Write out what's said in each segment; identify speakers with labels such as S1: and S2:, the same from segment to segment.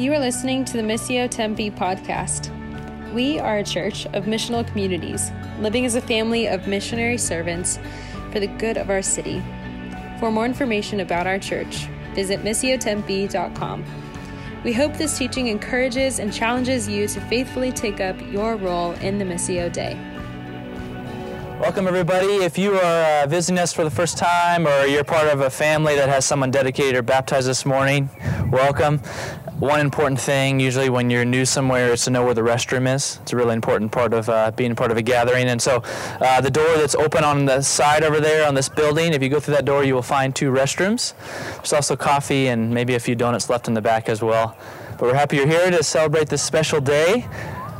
S1: You are listening to the Missio Tempe podcast. We are a church of missional communities, living as a family of missionary servants for the good of our city. For more information about our church, visit missiotempe.com. We hope this teaching encourages and challenges you to faithfully take up your role in the Missio Dei.
S2: Welcome, everybody. If you are uh, visiting us for the first time or you're part of a family that has someone dedicated or baptized this morning, welcome. One important thing, usually when you're new somewhere, is to know where the restroom is. It's a really important part of uh, being part of a gathering. And so, uh, the door that's open on the side over there on this building, if you go through that door, you will find two restrooms. There's also coffee and maybe a few donuts left in the back as well. But we're happy you're here to celebrate this special day.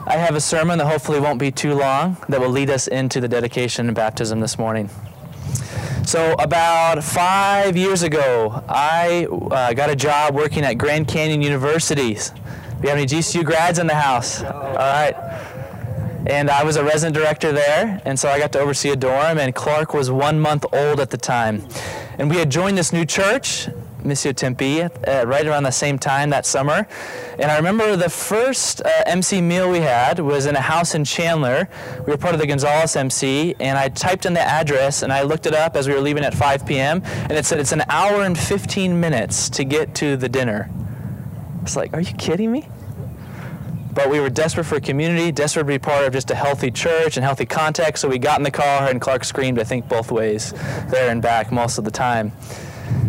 S2: I have a sermon that hopefully won't be too long that will lead us into the dedication and baptism this morning. So, about five years ago, I uh, got a job working at Grand Canyon University. We have any GCU grads in the house? All right. And I was a resident director there, and so I got to oversee a dorm, and Clark was one month old at the time. And we had joined this new church, Missio Tempe uh, right around the same time that summer. And I remember the first uh, MC meal we had was in a house in Chandler. We were part of the Gonzales MC, and I typed in the address and I looked it up as we were leaving at 5 p.m. And it said it's an hour and 15 minutes to get to the dinner. It's like, are you kidding me? But we were desperate for community, desperate to be part of just a healthy church and healthy context. So we got in the car, and Clark screamed, I think, both ways, there and back most of the time.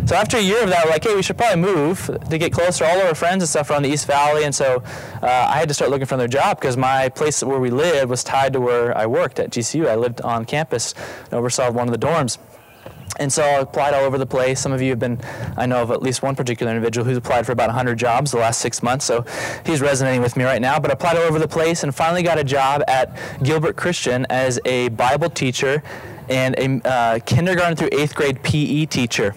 S2: So after a year of that, we're like, hey, we should probably move to get closer. All of our friends and stuff are on the East Valley, and so uh, I had to start looking for another job because my place where we lived was tied to where I worked at GCU. I lived on campus and oversaw one of the dorms. And so I applied all over the place. Some of you have been, I know of at least one particular individual who's applied for about 100 jobs the last six months, so he's resonating with me right now. But I applied all over the place and finally got a job at Gilbert Christian as a Bible teacher and a uh, kindergarten through eighth grade PE teacher.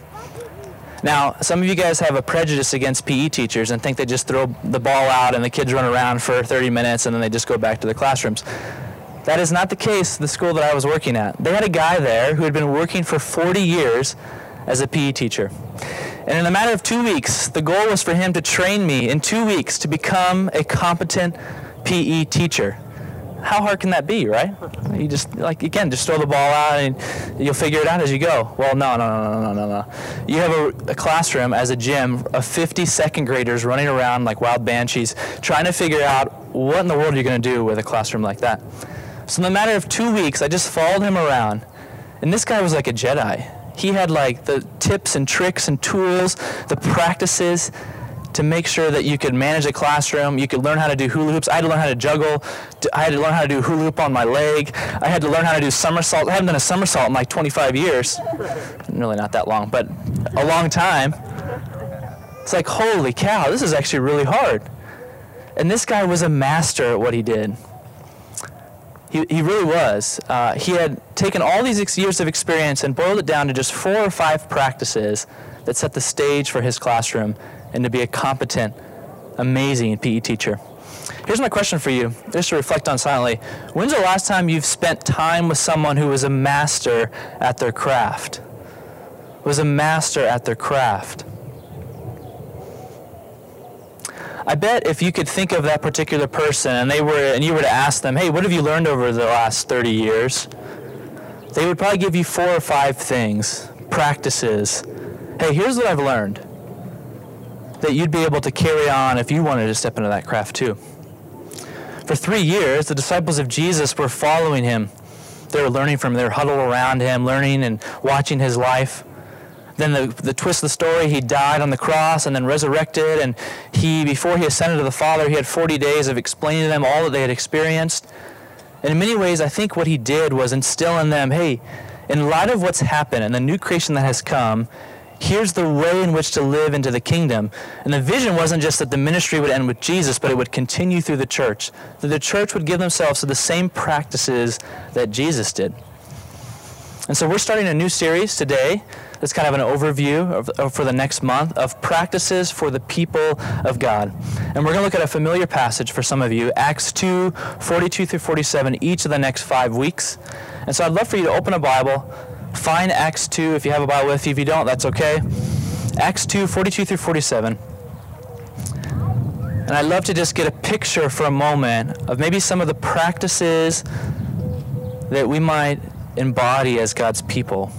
S2: Now, some of you guys have a prejudice against PE teachers and think they just throw the ball out and the kids run around for 30 minutes and then they just go back to their classrooms. That is not the case the school that I was working at. They had a guy there who had been working for 40 years as a PE teacher. And in a matter of two weeks, the goal was for him to train me in two weeks to become a competent PE teacher how hard can that be, right? You just like again, just throw the ball out and you'll figure it out as you go. Well, no, no, no, no, no, no. No. You have a, a classroom as a gym of 50 second graders running around like wild banshees, trying to figure out what in the world you're going to do with a classroom like that. So in the matter of two weeks, I just followed him around, and this guy was like a Jedi. He had like the tips and tricks and tools, the practices to make sure that you could manage a classroom. You could learn how to do hula hoops. I had to learn how to juggle. I had to learn how to do hula hoop on my leg. I had to learn how to do somersault. I haven't done a somersault in like 25 years. Really not that long, but a long time. It's like, holy cow, this is actually really hard. And this guy was a master at what he did. He, he really was. Uh, he had taken all these years of experience and boiled it down to just four or five practices that set the stage for his classroom and to be a competent, amazing PE teacher. Here's my question for you, just to reflect on silently. When's the last time you've spent time with someone who was a master at their craft? Was a master at their craft? I bet if you could think of that particular person and they were and you were to ask them, "Hey, what have you learned over the last 30 years?" They would probably give you four or five things, practices. Hey, here's what I've learned that you'd be able to carry on if you wanted to step into that craft too. For three years, the disciples of Jesus were following him. They were learning from him. They huddled around him, learning and watching his life. Then the, the twist of the story, he died on the cross and then resurrected. And he, before he ascended to the Father, he had 40 days of explaining to them all that they had experienced. And in many ways, I think what he did was instill in them, hey, in light of what's happened and the new creation that has come, here's the way in which to live into the kingdom. And the vision wasn't just that the ministry would end with Jesus, but it would continue through the church. That the church would give themselves to the same practices that Jesus did. And so we're starting a new series today that's kind of an overview of, of, for the next month of practices for the people of God. And we're going to look at a familiar passage for some of you, Acts 2, 42 through 47, each of the next five weeks. And so I'd love for you to open a Bible Find Acts 2 if you have a Bible with you. If you don't, that's okay. Acts 2, 42 through 47. And I'd love to just get a picture for a moment of maybe some of the practices that we might embody as God's people.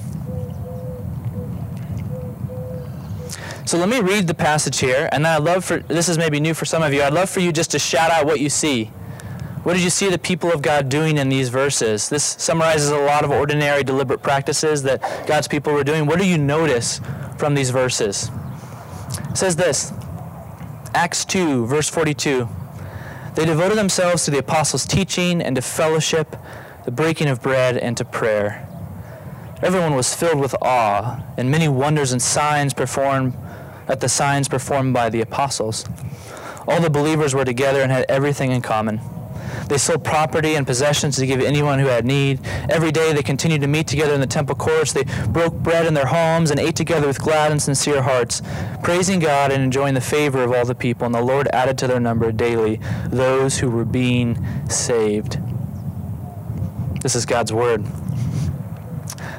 S2: So let me read the passage here, and I'd love for this is maybe new for some of you. I'd love for you just to shout out what you see. What did you see the people of God doing in these verses? This summarizes a lot of ordinary, deliberate practices that God's people were doing. What do you notice from these verses? It says this Acts 2, verse 42. They devoted themselves to the apostles' teaching and to fellowship, the breaking of bread, and to prayer. Everyone was filled with awe, and many wonders and signs performed at the signs performed by the apostles. All the believers were together and had everything in common. They sold property and possessions to give anyone who had need. Every day they continued to meet together in the temple courts. They broke bread in their homes and ate together with glad and sincere hearts, praising God and enjoying the favor of all the people. And the Lord added to their number daily those who were being saved. This is God's word.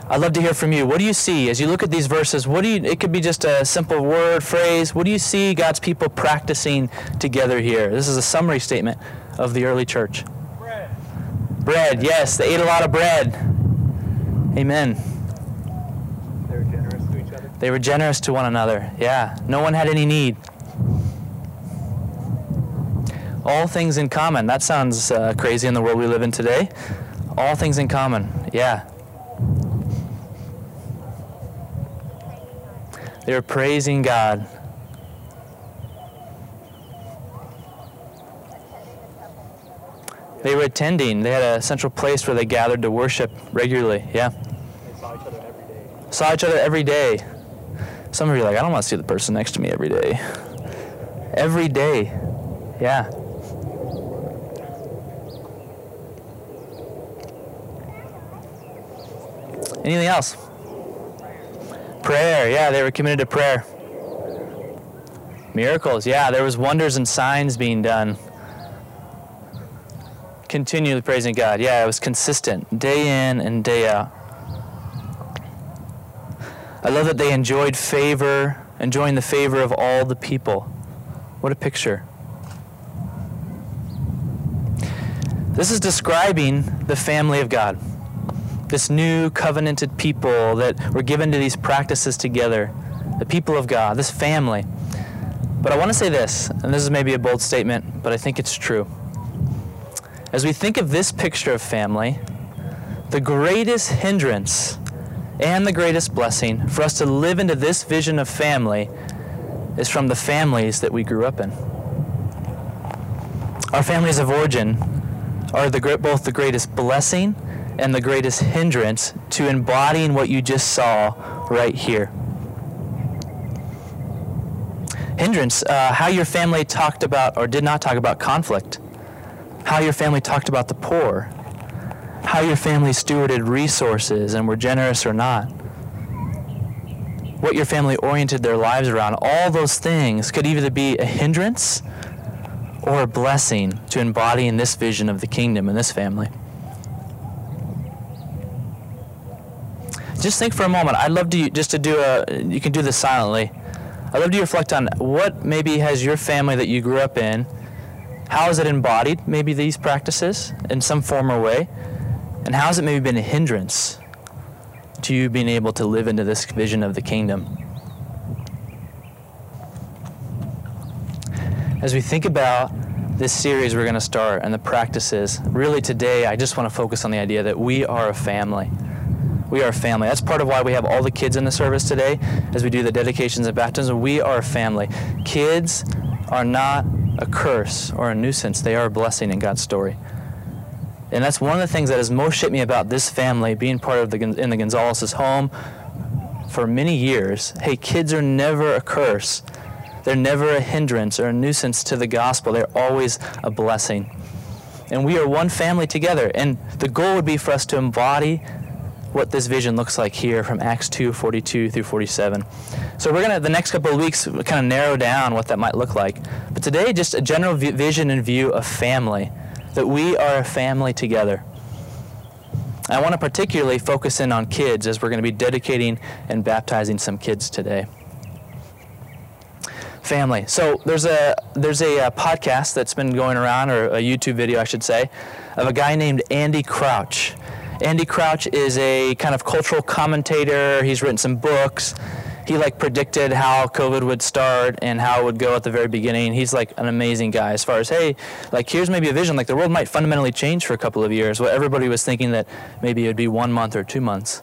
S2: I'd love to hear from you. What do you see as you look at these verses? What do you it could be just a simple word, phrase. What do you see God's people practicing together here? This is a summary statement of the early church. Bread. Bread, yes, they ate a lot of bread. Amen.
S3: They were generous to each other.
S2: They were generous to one another. Yeah, no one had any need. All things in common. That sounds uh, crazy in the world we live in today. All things in common. Yeah. They were praising God. They were attending. They had a central place where they gathered to worship regularly. Yeah.
S3: They saw each other every day.
S2: Saw each other every day. Some of you are like, I don't want to see the person next to me every day. Every day. Yeah. Anything else? Prayer. Yeah, they were committed to prayer. Miracles. Yeah, there was wonders and signs being done. Continually praising God. Yeah, it was consistent, day in and day out. I love that they enjoyed favor, enjoying the favor of all the people. What a picture. This is describing the family of God. This new covenanted people that were given to these practices together. The people of God, this family. But I want to say this, and this is maybe a bold statement, but I think it's true. As we think of this picture of family, the greatest hindrance and the greatest blessing for us to live into this vision of family is from the families that we grew up in. Our families of origin are the, both the greatest blessing and the greatest hindrance to embodying what you just saw right here. Hindrance, uh, how your family talked about or did not talk about conflict, how your family talked about the poor, how your family stewarded resources and were generous or not, what your family oriented their lives around. All those things could either be a hindrance or a blessing to embodying this vision of the kingdom in this family. Just think for a moment. I'd love to just to do a. You can do this silently. I'd love to reflect on what maybe has your family that you grew up in. How has it embodied maybe these practices in some form or way? And how has it maybe been a hindrance to you being able to live into this vision of the kingdom? As we think about this series we're going to start and the practices, really today I just want to focus on the idea that we are a family. We are a family. That's part of why we have all the kids in the service today as we do the dedications and baptisms. We are a family. Kids are not a curse or a nuisance, they are a blessing in God's story. And that's one of the things that has most shaped me about this family, being part of the in the Gonzalez's home for many years. Hey, kids are never a curse. They're never a hindrance or a nuisance to the gospel. They're always a blessing. And we are one family together. And the goal would be for us to embody what this vision looks like here from Acts 2 42 through 47. So we're going to, the next couple of weeks, kind of narrow down what that might look like. But today, just a general vision and view of family, that we are a family together. I want to particularly focus in on kids as we're going to be dedicating and baptizing some kids today. family. So there's a there's a, uh podcast that's been going around, or a YouTube video, I should say, of a guy named Andy Crouch. Andy Crouch is a kind of cultural commentator. He's written some books. He like predicted how COVID would start and how it would go at the very beginning. He's like an amazing guy as far as hey, like here's maybe a vision like the world might fundamentally change for a couple of years. What everybody was thinking that maybe it would be one month or two months.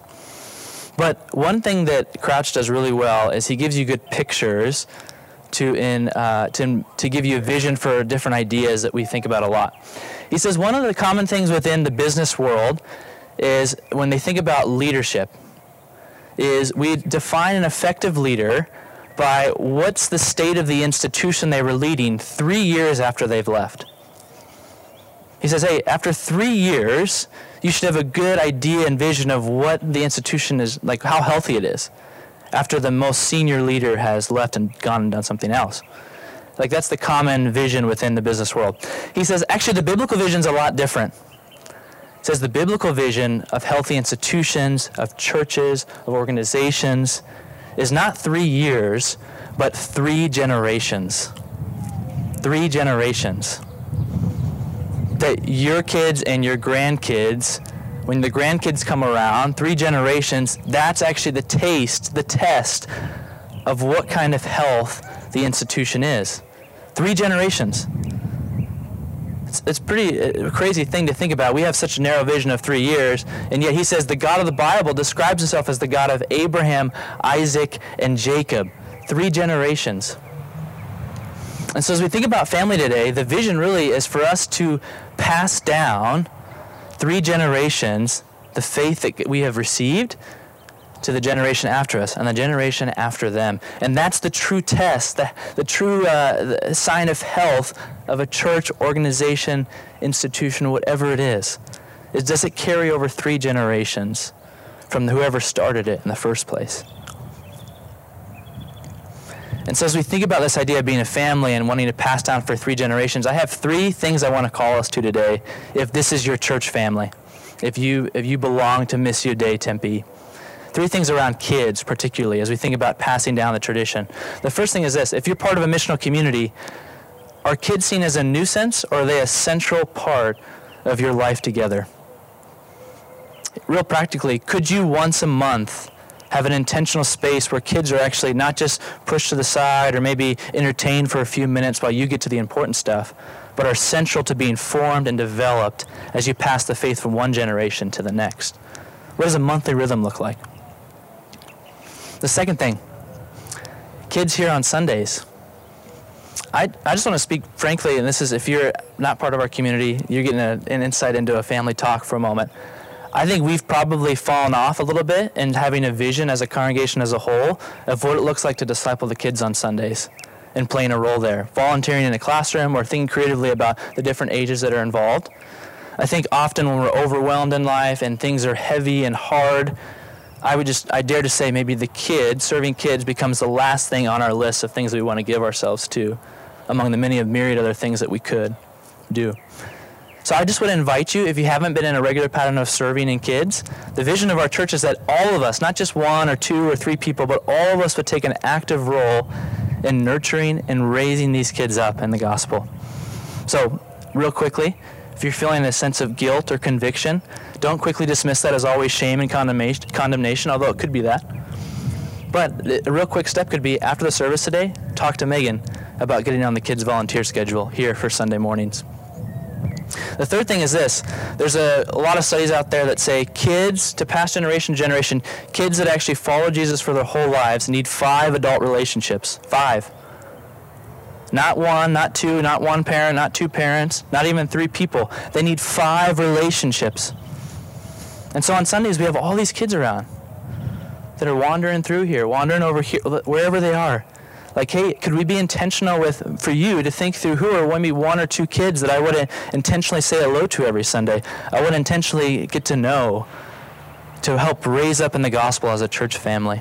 S2: But one thing that Crouch does really well is he gives you good pictures to in uh, to to give you a vision for different ideas that we think about a lot. He says one of the common things within the business world is when they think about leadership is we define an effective leader by what's the state of the institution they were leading 3 years after they've left. He says, "Hey, after 3 years, you should have a good idea and vision of what the institution is like how healthy it is after the most senior leader has left and gone and done something else." Like that's the common vision within the business world. He says, "Actually, the biblical vision is a lot different." Says the biblical vision of healthy institutions, of churches, of organizations is not three years, but three generations. Three generations. That your kids and your grandkids, when the grandkids come around, three generations, that's actually the taste, the test of what kind of health the institution is. Three generations it's, it's pretty uh, crazy thing to think about. We have such a narrow vision of three years, and yet he says the God of the Bible describes himself as the God of Abraham, Isaac, and Jacob. Three generations. And so as we think about family today, the vision really is for us to pass down three generations the faith that we have received to the generation after us and the generation after them. And that's the true test, the, the true uh, the sign of health of a church, organization, institution, whatever it is. Is does it carry over three generations from whoever started it in the first place? And so, as we think about this idea of being a family and wanting to pass down for three generations, I have three things I want to call us to today. If this is your church family, if you if you belong to Missio Dei Tempe, Three things around kids, particularly, as we think about passing down the tradition. The first thing is this if you're part of a missional community, are kids seen as a nuisance or are they a central part of your life together? Real practically, could you once a month have an intentional space where kids are actually not just pushed to the side or maybe entertained for a few minutes while you get to the important stuff, but are central to being formed and developed as you pass the faith from one generation to the next? What does a monthly rhythm look like? The second thing, kids here on Sundays. I, I just want to speak frankly, and this is if you're not part of our community, you're getting a, an insight into a family talk for a moment. I think we've probably fallen off a little bit in having a vision as a congregation as a whole of what it looks like to disciple the kids on Sundays and playing a role there. Volunteering in a classroom or thinking creatively about the different ages that are involved. I think often when we're overwhelmed in life and things are heavy and hard, I would just, I dare to say maybe the kid, serving kids becomes the last thing on our list of things that we want to give ourselves to among the many of myriad other things that we could do. So I just would invite you, if you haven't been in a regular pattern of serving in kids, the vision of our church is that all of us, not just one or two or three people, but all of us would take an active role in nurturing and raising these kids up in the gospel. So, real quickly, if you're feeling a sense of guilt or conviction, don't quickly dismiss that as always shame and condemnation, although it could be that. But uh, a real quick step could be after the service today, talk to Megan about getting on the kids' volunteer schedule here for Sunday mornings. The third thing is this there's a, a, lot of studies out there that say kids, to past generation generation, kids that actually follow Jesus for their whole lives need five adult relationships. Five. Not one, not two, not one parent, not two parents, not even three people. They need five relationships. And so on Sundays, we have all these kids around that are wandering through here, wandering over here, wherever they are. Like, hey, could we be intentional with, for you to think through who are maybe one or two kids that I would intentionally say hello to every Sunday? I would intentionally get to know to help raise up in the gospel as a church family.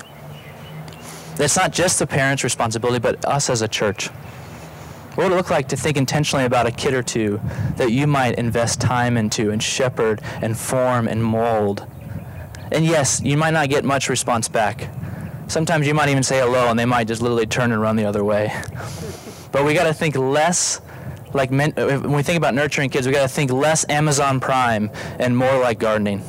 S2: It's not just the parents' responsibility, but us as a church. What would it look like to think intentionally about a kid or two that you might invest time into and shepherd and form and mold? And yes, you might not get much response back. Sometimes you might even say hello and they might just literally turn and run the other way. But we got to think less like men, when we think about nurturing kids, we got to think less Amazon Prime and more like gardening.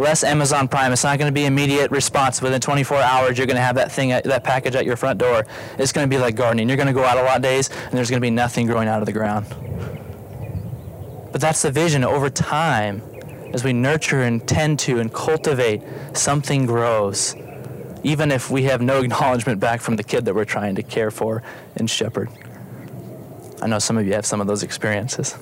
S2: Less Amazon Prime. It's not going to be immediate response. Within 24 hours, you're going to have that thing, at, that package at your front door. It's going to be like gardening. You're going to go out a lot of days, and there's going to be nothing growing out of the ground. But that's the vision. Over time, as we nurture and tend to and cultivate, something grows. Even if we have no acknowledgement back from the kid that we're trying to care for and shepherd. I know some of you have some of those experiences.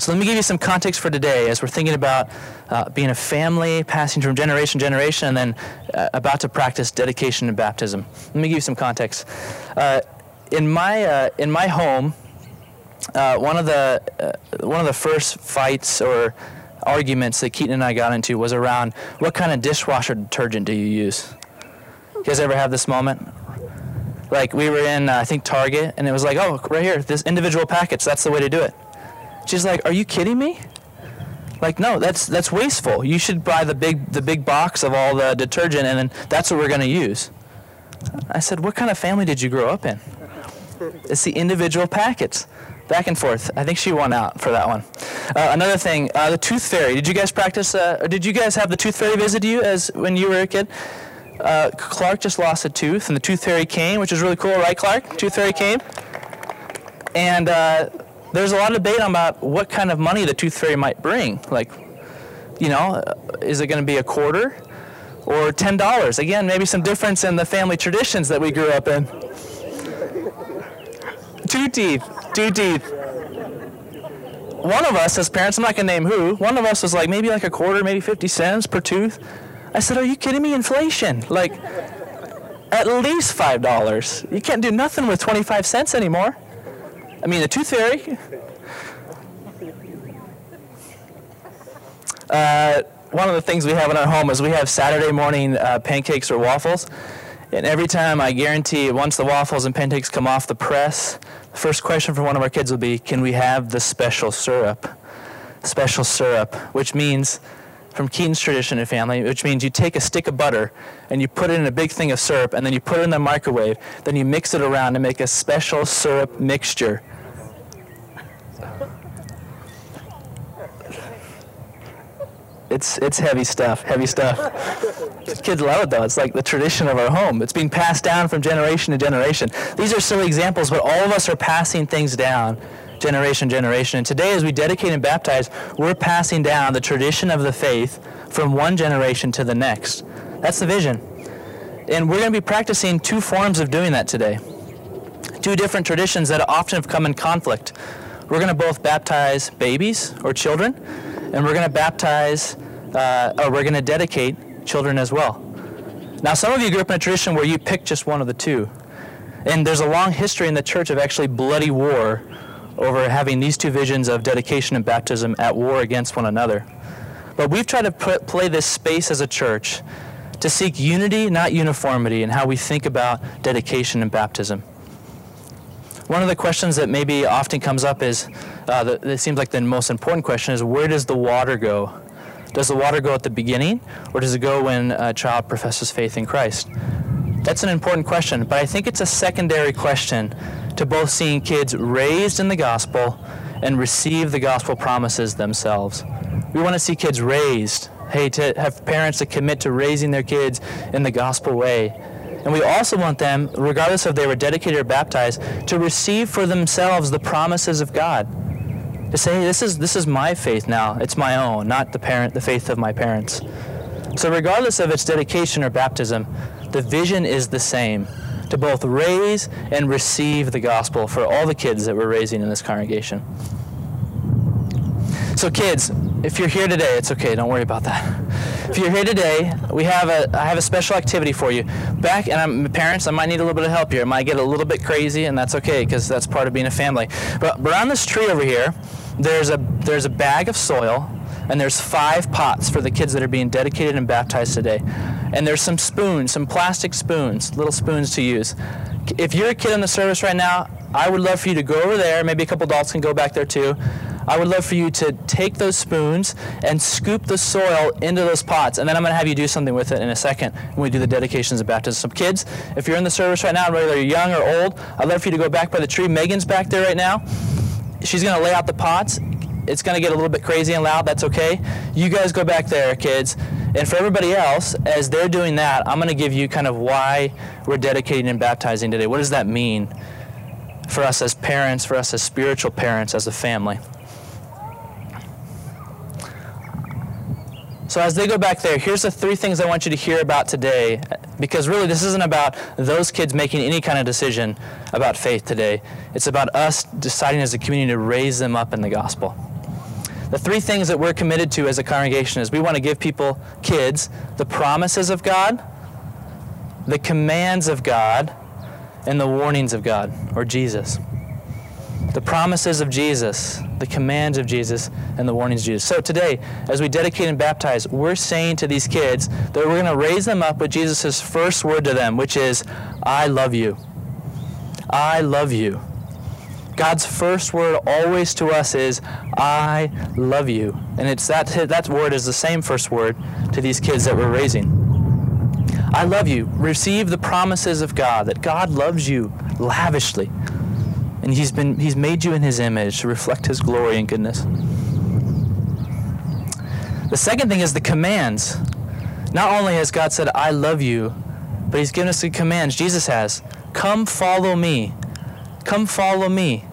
S2: So let me give you some context for today as we're thinking about uh, being a family, passing from generation to generation, and then uh, about to practice dedication and baptism. Let me give you some context. Uh, in my uh, in my home, uh, one of the uh, one of the first fights or arguments that Keaton and I got into was around what kind of dishwasher detergent do you use? You guys ever have this moment? Like we were in, I think Target, and it was like, oh, right here, this individual packets. That's the way to do it. She's like, are you kidding me? Like, no, that's that's wasteful. You should buy the big the big box of all the detergent, and then that's what we're going to use. I said, what kind of family did you grow up in? It's the individual packets. Back and forth. I think she won out for that one. Uh, another thing, uh, the tooth fairy. Did you guys practice? Uh, or did you guys have the tooth fairy visit you as when you were a kid? uh, Clark just lost a tooth, and the tooth fairy came, which is really cool, right, Clark? Tooth fairy came. And uh, there's a lot of debate about what kind of money the tooth fairy might bring. Like, you know, uh, is it going to be a quarter or ten dollars? Again, maybe some difference in the family traditions that we grew up in. two teeth, two teeth. One of us, as parents, I'm not going to name who, one of us was like maybe like a quarter, maybe 50 cents per tooth. I said, Are you kidding me? Inflation. Like, at least $5. You can't do nothing with 25 cents anymore. I mean, the tooth fairy. Uh, one of the things we have in our home is we have Saturday morning uh, pancakes or waffles. And every time I guarantee once the waffles and pancakes come off the press, the first question for one of our kids will be, Can we have the special syrup? Special syrup, which means from Keaton's tradition and family, which means you take a stick of butter and you put it in a big thing of syrup and then you put it in the microwave, then you mix it around to make a special syrup mixture. It's, it's heavy stuff, heavy stuff. Kids love it though. It's like the tradition of our home. It's being passed down from generation to generation. These are silly examples, but all of us are passing things down generation to generation. And today, as we dedicate and baptize, we're passing down the tradition of the faith from one generation to the next. That's the vision. And we're going to be practicing two forms of doing that today. Two different traditions that often have come in conflict. We're going to both baptize babies or children, and we're going to baptize, uh, or we're going to dedicate children as well. Now, some of you grew up in a tradition where you pick just one of the two. And there's a long history in the church of actually bloody war over having these two visions of dedication and baptism at war against one another. But we've tried to put, play this space as a church to seek unity, not uniformity, in how we think about dedication and baptism. One of the questions that maybe often comes up is, uh, it seems like the most important question is, where does the water go? Does the water go at the beginning, or does it go when a child professes faith in Christ? That's an important question, but I think it's a secondary question to both seeing kids raised in the gospel and receive the gospel promises themselves. We want to see kids raised. Hey, to have parents that commit to raising their kids in the gospel way. And we also want them, regardless if they were dedicated or baptized, to receive for themselves the promises of God. To say, this is this is my faith now. It's my own, not the parent, the faith of my parents. So regardless of its dedication or baptism, the vision is the same to both raise and receive the gospel for all the kids that we're raising in this congregation. So, kids, if you're here today, it's okay. Don't worry about that. If you're here today, we have a I have a special activity for you. Back, and I'm parents. I might need a little bit of help here. I might get a little bit crazy, and that's okay because that's part of being a family. But, on this tree over here, there's a there's a bag of soil and there's five pots for the kids that are being dedicated and baptized today. And there's some spoons, some plastic spoons, little spoons to use. If you're a kid in the service right now, I would love for you to go over there. Maybe a couple adults can go back there too. I would love for you to take those spoons and scoop the soil into those pots. And then I'm going to have you do something with it in a second when we do the dedications of baptism. So, kids, if you're in the service right now, whether you're young or old, I'd love for you to go back by the tree. Megan's back there right now. She's going to lay out the pots. It's going to get a little bit crazy and loud. That's okay. You guys go back there, kids. And for everybody else, as they're doing that, I'm going to give you kind of why we're dedicating and baptizing today. What does that mean for us as parents, for us as spiritual parents, as a family? So, as they go back there, here's the three things I want you to hear about today. Because really, this isn't about those kids making any kind of decision about faith today. It's about us deciding as a community to raise them up in the gospel. The three things that we're committed to as a congregation is we want to give people, kids, the promises of God, the commands of God, and the warnings of God, or Jesus the promises of Jesus, the commands of Jesus, and the warnings of Jesus. So today, as we dedicate and baptize, we're saying to these kids that we're going to raise them up with Jesus' first word to them, which is, I love you. I love you. God's first word always to us is, I love you. And it's that, that word is the same first word to these kids that we're raising. I love you. Receive the promises of God, that God loves you lavishly and he's been he's made you in his image to reflect his glory and goodness. The second thing is the commands. Not only has God said, I love you, but he's given us the commands. Jesus has. Come follow me. Come follow me.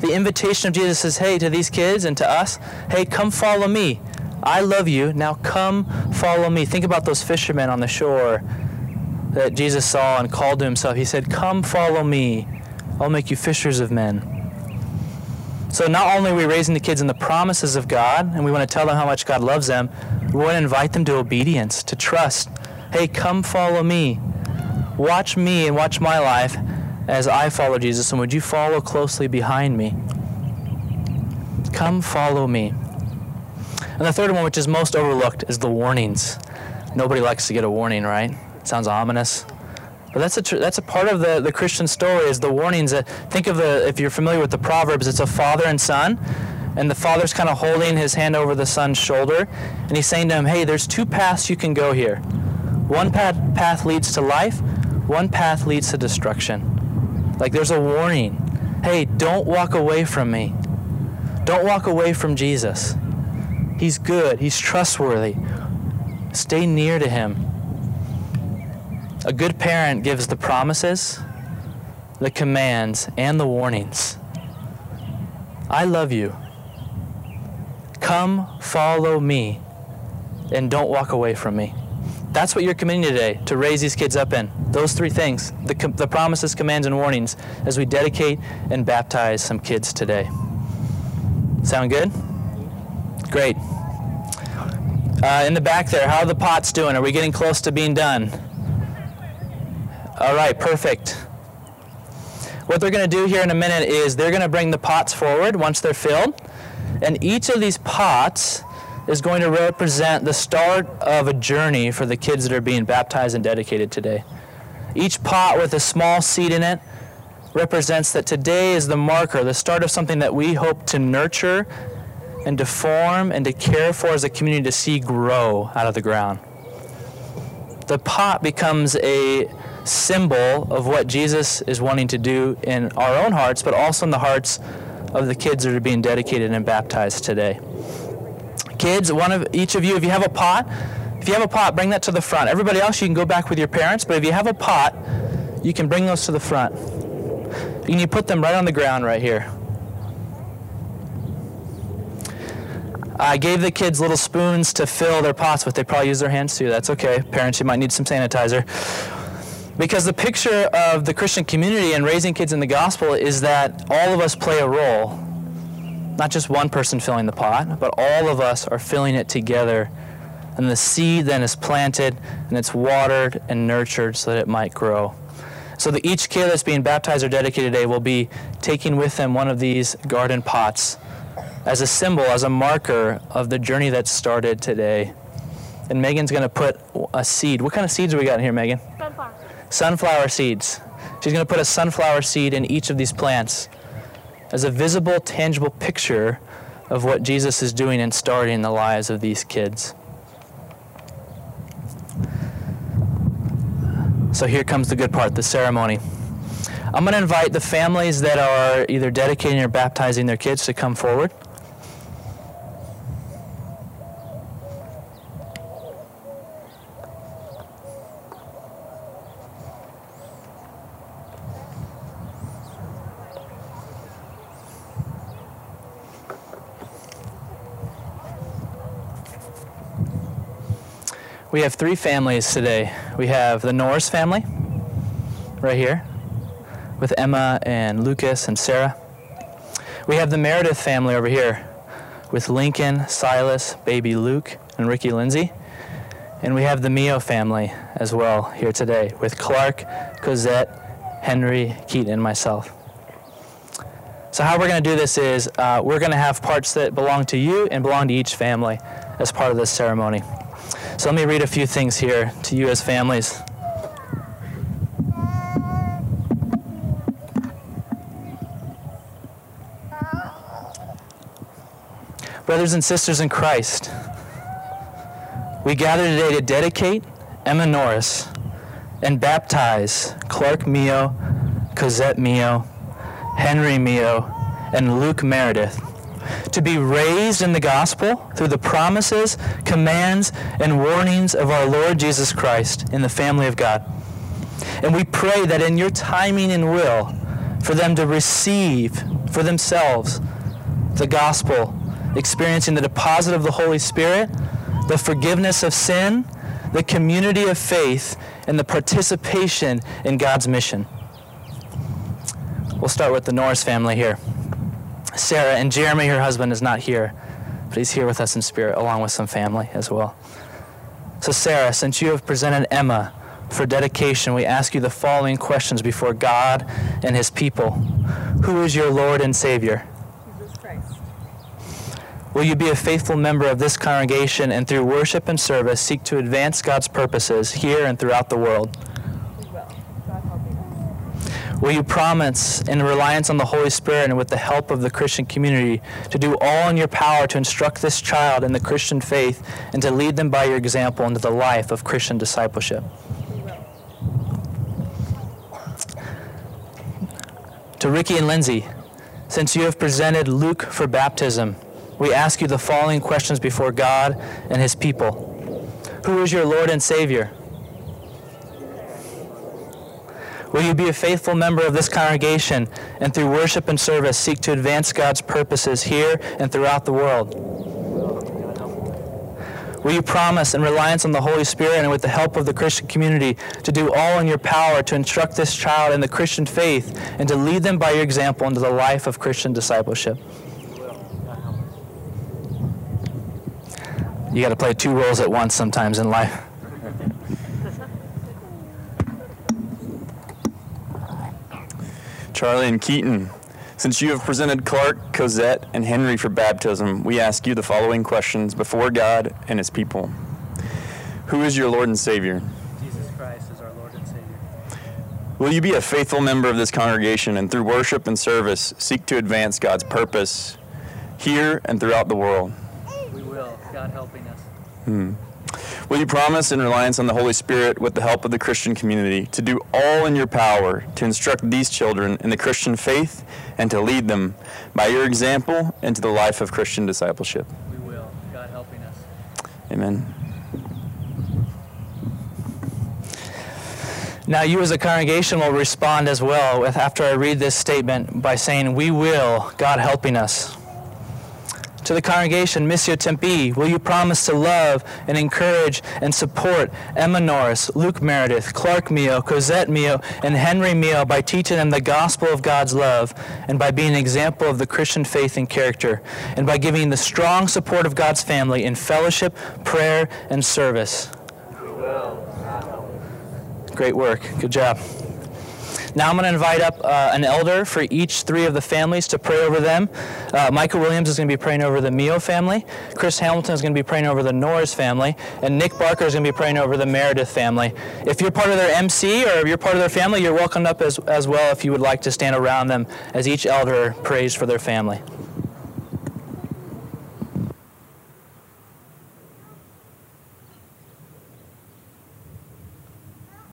S2: The invitation of Jesus says, hey, to these kids and to us, hey, come follow me. I love you. Now come follow me. Think about those fishermen on the shore that Jesus saw and called to himself. He said, Come follow me. I'll make you fishers of men. So not only are we raising the kids in the promises of God, and we want to tell them how much God loves them, we want to invite them to obedience, to trust. Hey, come follow me. Watch me and watch my life as I follow Jesus, and would you follow closely behind me? Come follow me. And the third one, which is most overlooked, is the warnings. Nobody likes to get a warning, right? It sounds ominous. But that's a tr- that's a part of the, the Christian story is the warnings that think of the if you're familiar with the proverbs it's a father and son and the father's kind of holding his hand over the son's shoulder and he's saying to him hey there's two paths you can go here. One path, path leads to life one path leads to destruction. Like there's a warning. Hey don't walk away from me. Don't walk away from jesus. He's good. He's trustworthy. Stay near to him a good parent gives the promises, the commands, and the warnings. I love you. Come follow me and don't walk away from me. That's what you're committing today to raise these kids up in. Those three things the, the promises, commands, and warnings as we dedicate and baptize some kids today. Sound good? Great. Uh, in the back there, how are the pots doing? Are we getting close to being done? All right, perfect. What they're going to do here in a minute is they're going to bring the pots forward once they're filled. And each of these pots is going to represent the start of a journey for the kids that are being baptized and dedicated today. Each pot with a small seed in it represents that today is the marker, the start of something that we hope to nurture and to form and to care for as a community to see grow out of the ground. The pot becomes a symbol of what Jesus is wanting to do in our own hearts, but also in the hearts of the kids that are being dedicated and baptized today. Kids, one of each of you, if you have a pot, if you have a pot, bring that to the front. Everybody else, you can go back with your parents, but if you have a pot, you can bring those to the front. And you put them right on the ground right here. I gave the kids little spoons to fill their pots with. They probably use their hands too. That's okay. Parents, you might need some sanitizer. Because the picture of the Christian community and raising kids in the gospel is that all of us play a role. Not just one person filling the pot, but all of us are filling it together. And the seed then is planted and it's watered and nurtured so that it might grow. So that each kid that's being baptized or dedicated today will be taking with them one of these garden pots as a symbol, as a marker of the journey that started today. And Megan's going to put a seed. What kind of seeds we got in here, Megan? Sunflower seeds. She's going to put a sunflower seed in each of these plants as a visible, tangible picture of what Jesus is doing and starting in the lives of these kids. So here comes the good part the ceremony. I'm going to invite the families that are either dedicating or baptizing their kids to come forward. We have three families today. We have the Norris family, right here, with Emma and Lucas and Sarah. We have the Meredith family over here, with Lincoln, Silas, baby Luke, and Ricky Lindsay. And we have the Mio family as well here today, with Clark, Cosette, Henry, Keaton, and myself. So, how we're going to do this is uh, we're going to have parts that belong to you and belong to each family as part of this ceremony. So let me read a few things here to you as families. Brothers and sisters in Christ, we gather today to dedicate Emma Norris and baptize Clark Mio, Cosette Mio, Henry Mio, and Luke Meredith to be raised in the gospel through the promises, commands, and warnings of our Lord Jesus Christ in the family of God. And we pray that in your timing and will, for them to receive for themselves the gospel, experiencing the deposit of the Holy Spirit, the forgiveness of sin, the community of faith, and the participation in God's mission. We'll start with the Norris family here. Sarah, and Jeremy, her husband, is not here, but he's here with us in spirit, along with some family as well. So, Sarah, since you have presented Emma for dedication, we ask you the following questions before God and his people Who is your Lord and Savior?
S4: Jesus Christ.
S2: Will you be a faithful member of this congregation and through worship and service seek to advance God's purposes here and throughout the world?
S4: We will. God helping us.
S2: Will you promise, in reliance on the Holy Spirit and with the help of the Christian community, to do all in your power to instruct this child in the Christian faith and to lead them by your example into the life of Christian discipleship? To Ricky and Lindsay, since you have presented Luke for baptism, we ask you the following questions before God and his people Who is your Lord and Savior? Will you be a faithful member of this congregation and through worship and service seek to advance God's purposes here and throughout the world? Will you promise, in reliance on the Holy Spirit and with the help of the Christian community, to do all in your power to instruct this child in the Christian faith and to lead them by your example into the life of Christian discipleship? You got to play two roles at once sometimes in life.
S5: Charlie and Keaton, since you have presented Clark, Cosette, and Henry for baptism, we ask you the following questions before God and His people Who is your Lord and Savior?
S3: Jesus Christ is our Lord and Savior.
S5: Will you be a faithful member of this congregation and through worship and service seek to advance God's purpose here and throughout the world?
S3: We will, God helping us. Hmm.
S5: Will you promise, in reliance on the Holy Spirit, with the help of the Christian community, to do all in your power to instruct these children in the Christian faith and to lead them by your example into the life of Christian discipleship?
S3: We will, God helping us.
S5: Amen.
S2: Now, you as a congregation will respond as well with, after I read this statement by saying, We will, God helping us. To the congregation, Missio Tempe, will you promise to love and encourage and support Emma Norris, Luke Meredith, Clark Mio, Cosette Mio, and Henry Mio by teaching them the gospel of God's love and by being an example of the Christian faith and character, and by giving the strong support of God's family in fellowship, prayer, and service? Great work. Good job. Now I'm going to invite up uh, an elder for each three of the families to pray over them. Uh, Michael Williams is going to be praying over the Mio family. Chris Hamilton is going to be praying over the Norris family. And Nick Barker is going to be praying over the Meredith family. If you're part of their MC or if you're part of their family, you're welcomed up as, as well if you would like to stand around them as each elder prays for their family.